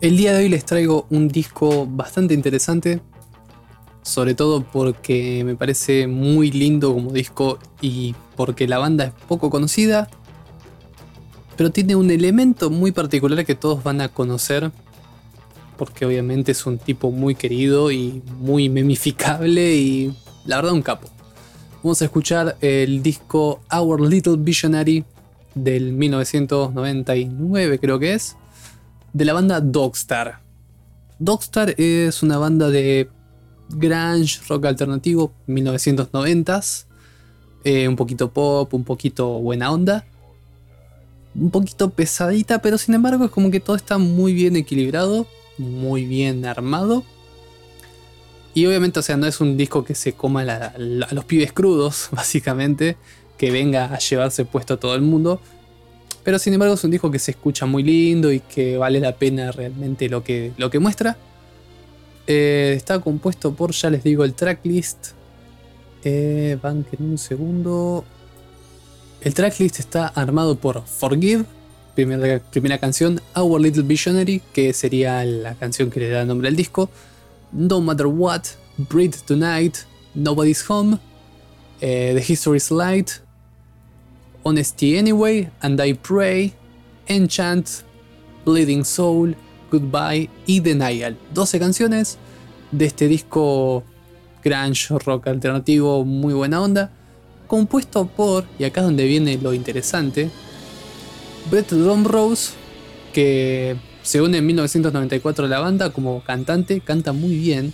El día de hoy les traigo un disco bastante interesante, sobre todo porque me parece muy lindo como disco y porque la banda es poco conocida, pero tiene un elemento muy particular que todos van a conocer, porque obviamente es un tipo muy querido y muy memificable y la verdad un capo. Vamos a escuchar el disco Our Little Visionary del 1999 creo que es de la banda Dogstar. Dogstar es una banda de grunge, rock alternativo, 1990s. Eh, un poquito pop, un poquito buena onda. Un poquito pesadita, pero sin embargo es como que todo está muy bien equilibrado, muy bien armado. Y obviamente, o sea, no es un disco que se coma a los pibes crudos, básicamente, que venga a llevarse puesto a todo el mundo, pero sin embargo es un disco que se escucha muy lindo y que vale la pena realmente lo que, lo que muestra. Eh, está compuesto por, ya les digo, el tracklist. Eh, en un segundo. El tracklist está armado por Forgive, primera, primera canción, Our Little Visionary, que sería la canción que le da nombre al disco, No Matter What, Breathe Tonight, Nobody's Home, eh, The History's Light, Honesty Anyway, And I Pray, Enchant, Bleeding Soul, Goodbye y Denial. 12 canciones de este disco grunge rock alternativo muy buena onda, compuesto por, y acá es donde viene lo interesante, Brett Rose, que se une en 1994 a la banda como cantante, canta muy bien,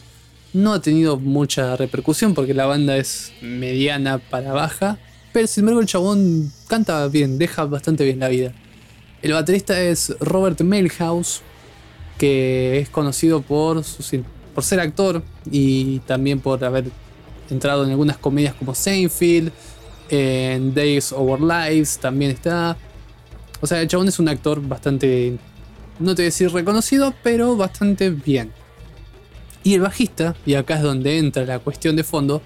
no ha tenido mucha repercusión porque la banda es mediana para baja, pero sin embargo el chabón canta bien, deja bastante bien la vida. El baterista es Robert Mailhouse, que es conocido por, por ser actor y también por haber entrado en algunas comedias como Seinfeld, en Days Over Lives también está. O sea, el chabón es un actor bastante, no te voy a decir reconocido, pero bastante bien. Y el bajista, y acá es donde entra la cuestión de fondo,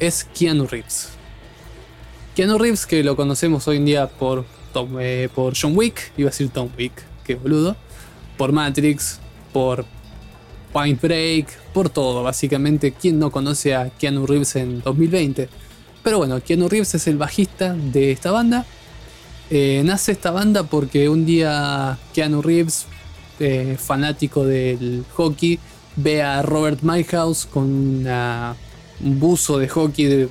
es Keanu Reeves. Keanu Reeves, que lo conocemos hoy en día por, eh, por John Wick, iba a decir Tom Wick, qué boludo, por Matrix, por Point Break, por todo, básicamente. ¿Quién no conoce a Keanu Reeves en 2020? Pero bueno, Keanu Reeves es el bajista de esta banda. Eh, nace esta banda porque un día Keanu Reeves, eh, fanático del hockey, ve a Robert Myhouse con un buzo de hockey de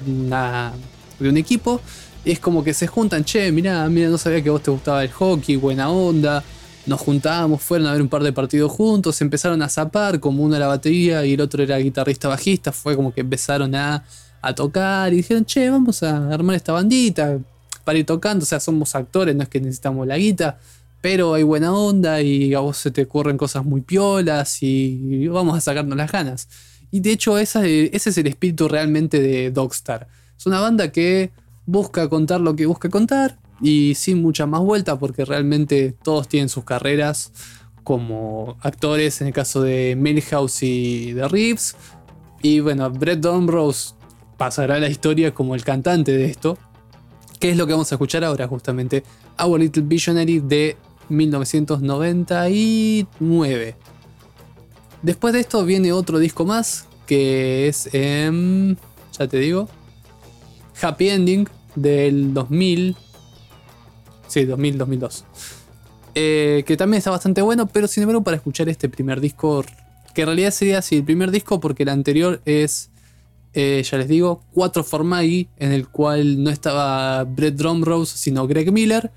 un equipo. es como que se juntan, che, mira mira, no sabía que a vos te gustaba el hockey, buena onda. Nos juntábamos, fueron a ver un par de partidos juntos, empezaron a zapar, como uno era batería y el otro era guitarrista bajista. Fue como que empezaron a, a tocar y dijeron, che, vamos a armar esta bandita para ir tocando. O sea, somos actores, no es que necesitamos la guita, pero hay buena onda y a vos se te ocurren cosas muy piolas y vamos a sacarnos las ganas. Y de hecho, ese es el espíritu realmente de Dogstar es una banda que busca contar lo que busca contar y sin mucha más vuelta porque realmente todos tienen sus carreras como actores en el caso de Milhouse y de Reeves. Y bueno, Brett Domrose pasará la historia como el cantante de esto. Que es lo que vamos a escuchar ahora justamente. Our Little Visionary de 1999. Después de esto viene otro disco más que es... ya te digo. Happy Ending del 2000. Sí, 2000, 2002. Eh, que también está bastante bueno, pero sin embargo para escuchar este primer disco, que en realidad sería así, el primer disco porque el anterior es, eh, ya les digo, 4 Formagi, en el cual no estaba Brett Drumrose, sino Greg Miller,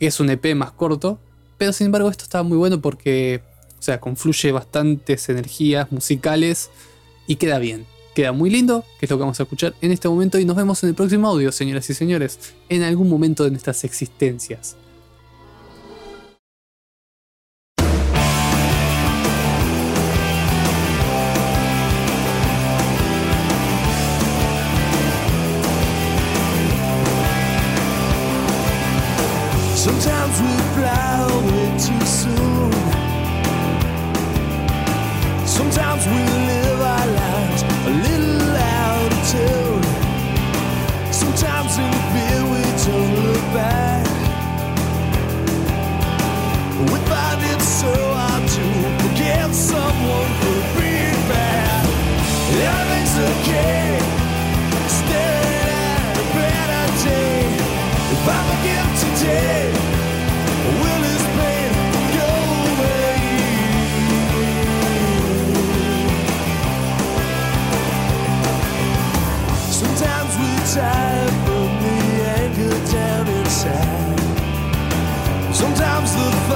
es un EP más corto, pero sin embargo esto está muy bueno porque, o sea, confluye bastantes energías musicales y queda bien. Queda muy lindo, que es lo que vamos a escuchar en este momento y nos vemos en el próximo audio, señoras y señores, en algún momento de nuestras existencias. time from the anchor down inside. Sometimes the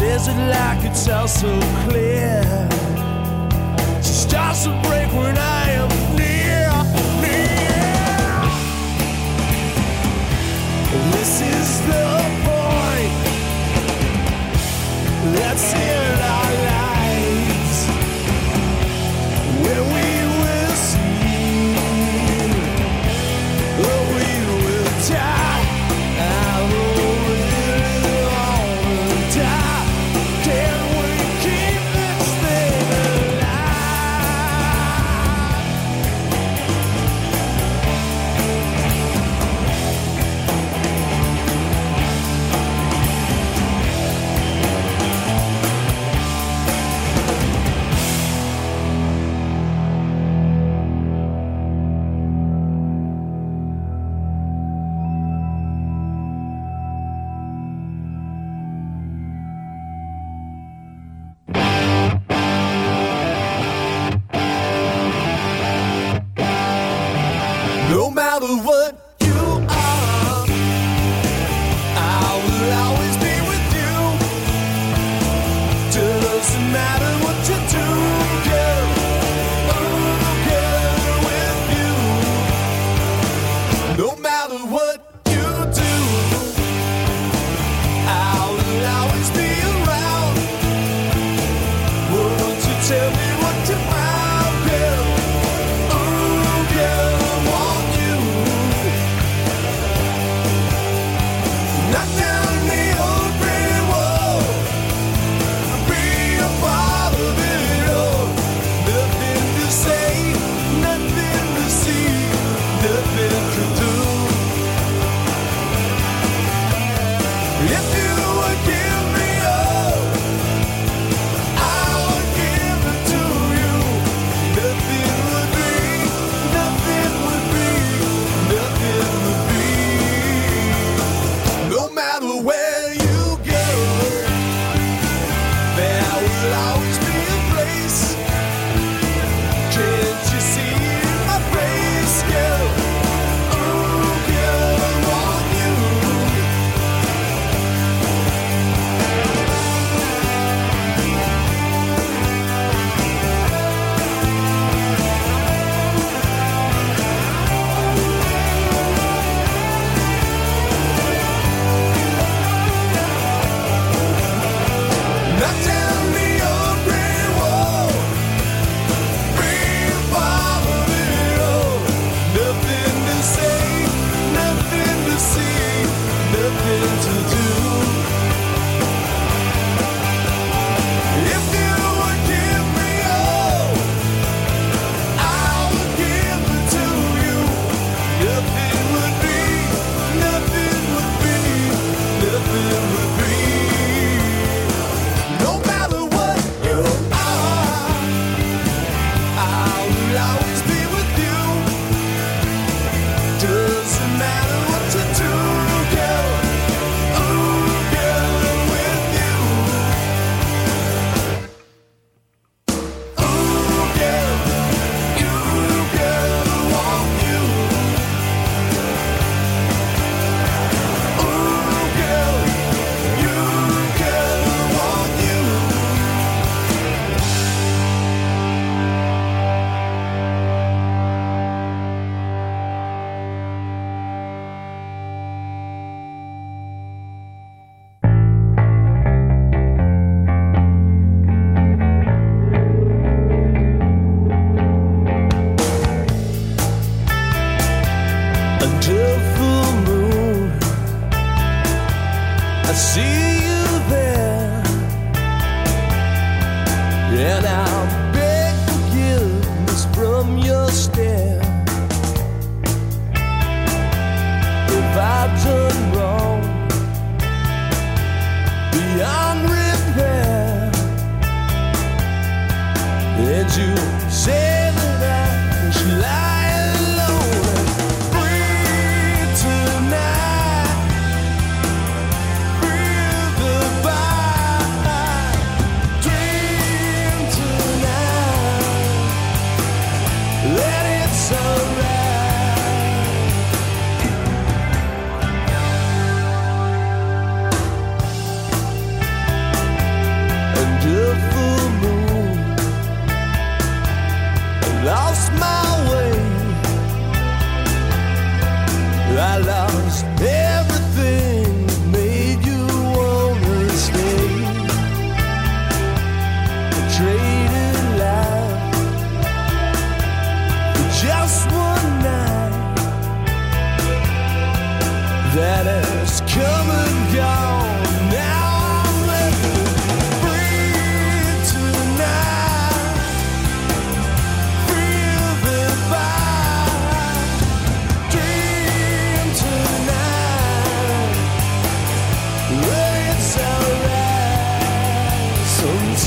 says it like it's all so clear. She starts to break when I am near, near. This is the point. That's it.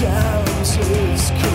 chances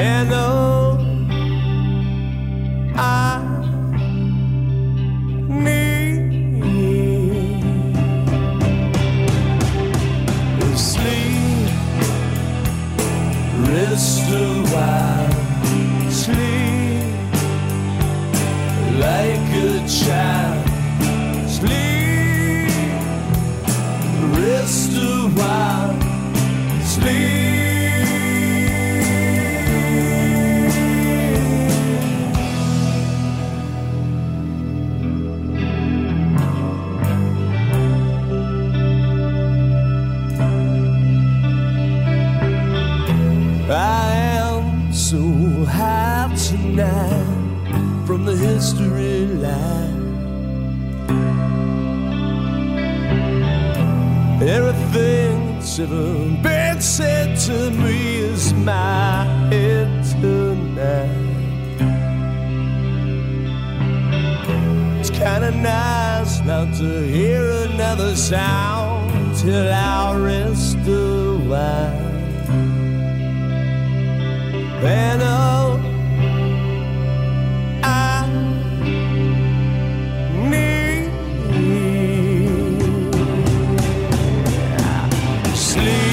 And oh, sleep,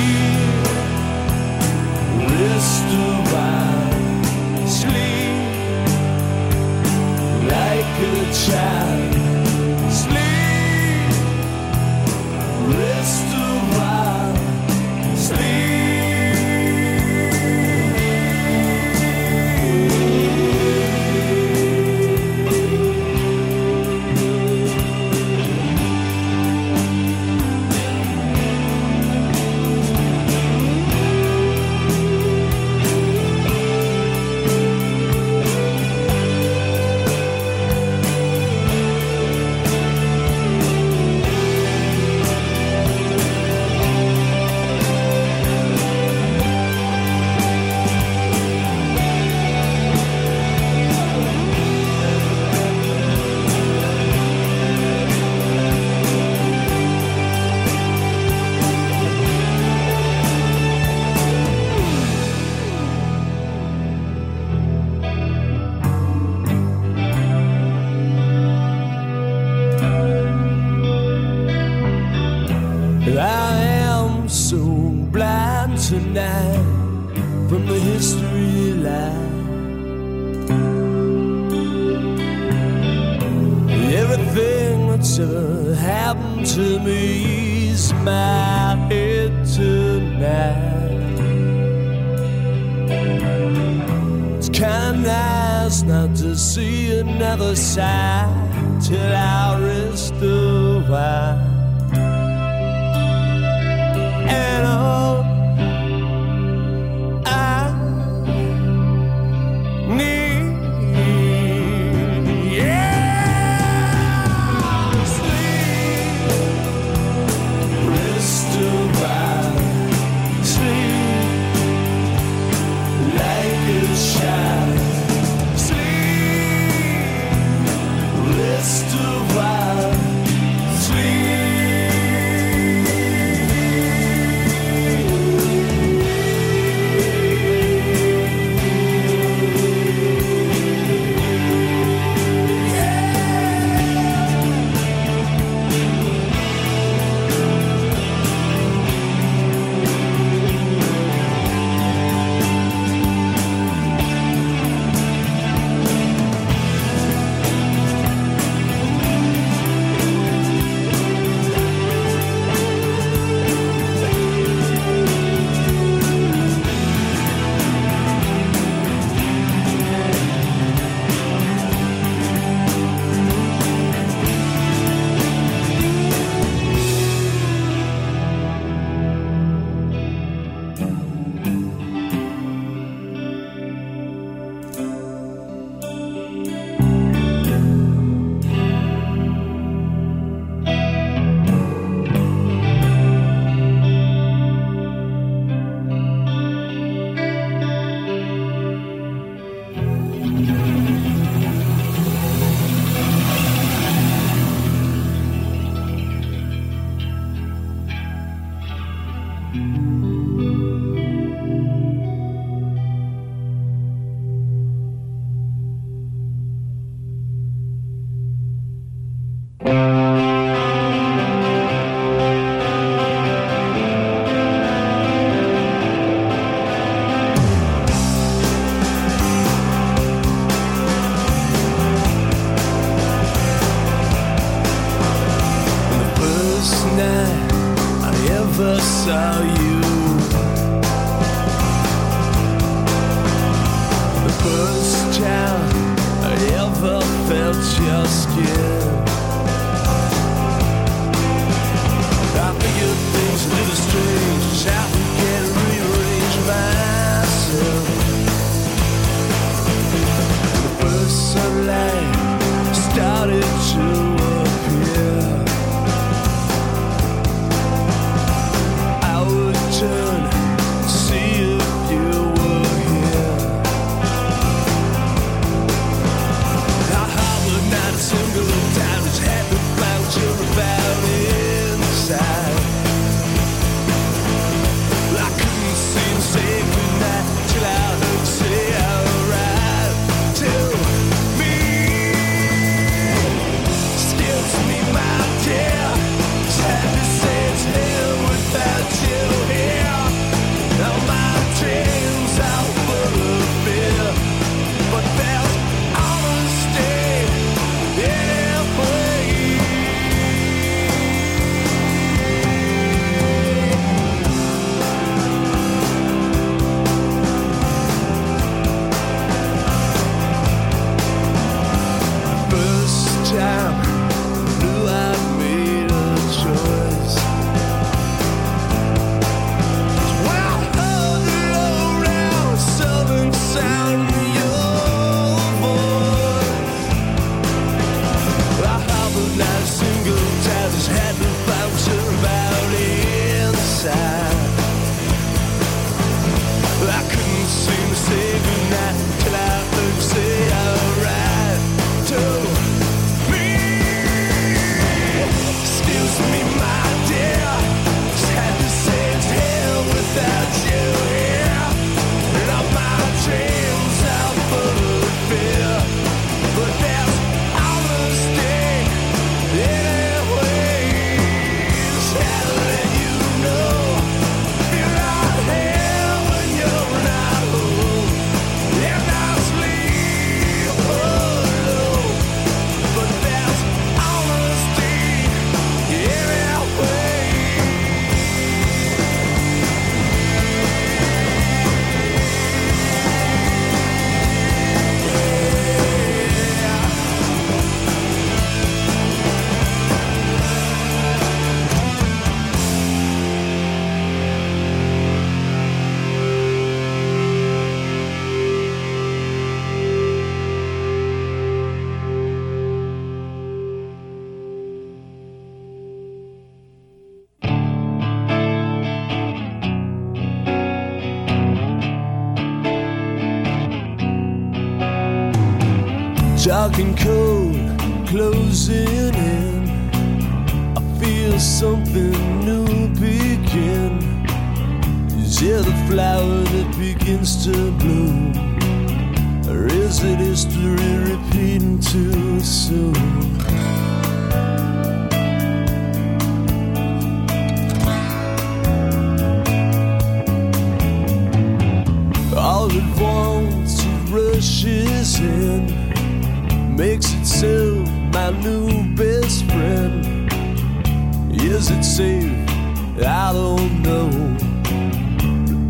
to happen to me is my head tonight. It's kind of nice not to see another side till I rest a while. And all closing in. I feel something new begin. Is it the flower that begins to bloom? Or is it history repeating too soon? All at once it rushes in makes itself my new best friend. Is it safe? I don't know.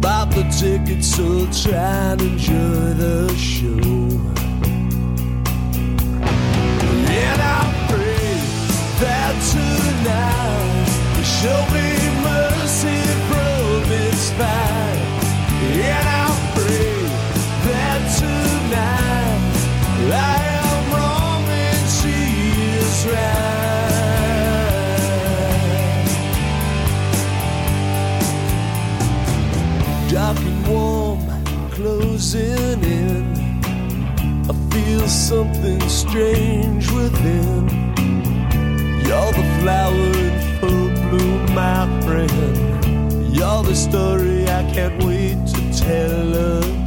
Bought the ticket, so try and enjoy the show. And I pray that tonight you show me mercy. There's something strange within. You're the flower in full bloom, my friend. You're the story I can't wait to tell again.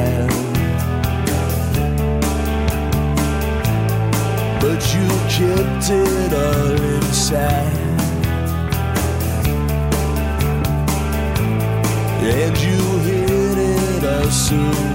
kept it all inside. And you hid it all soon.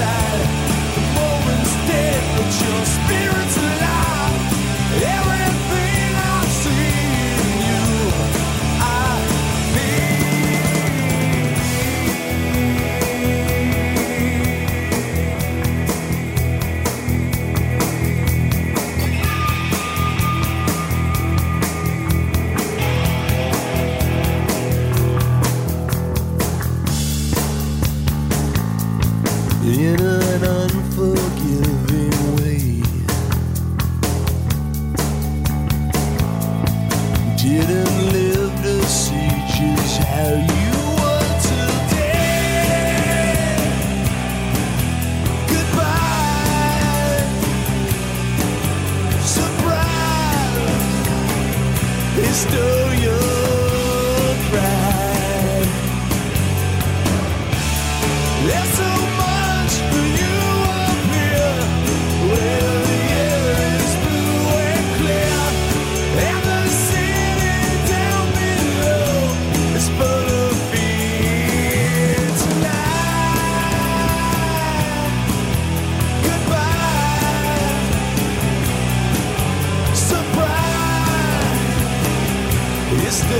side.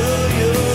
you.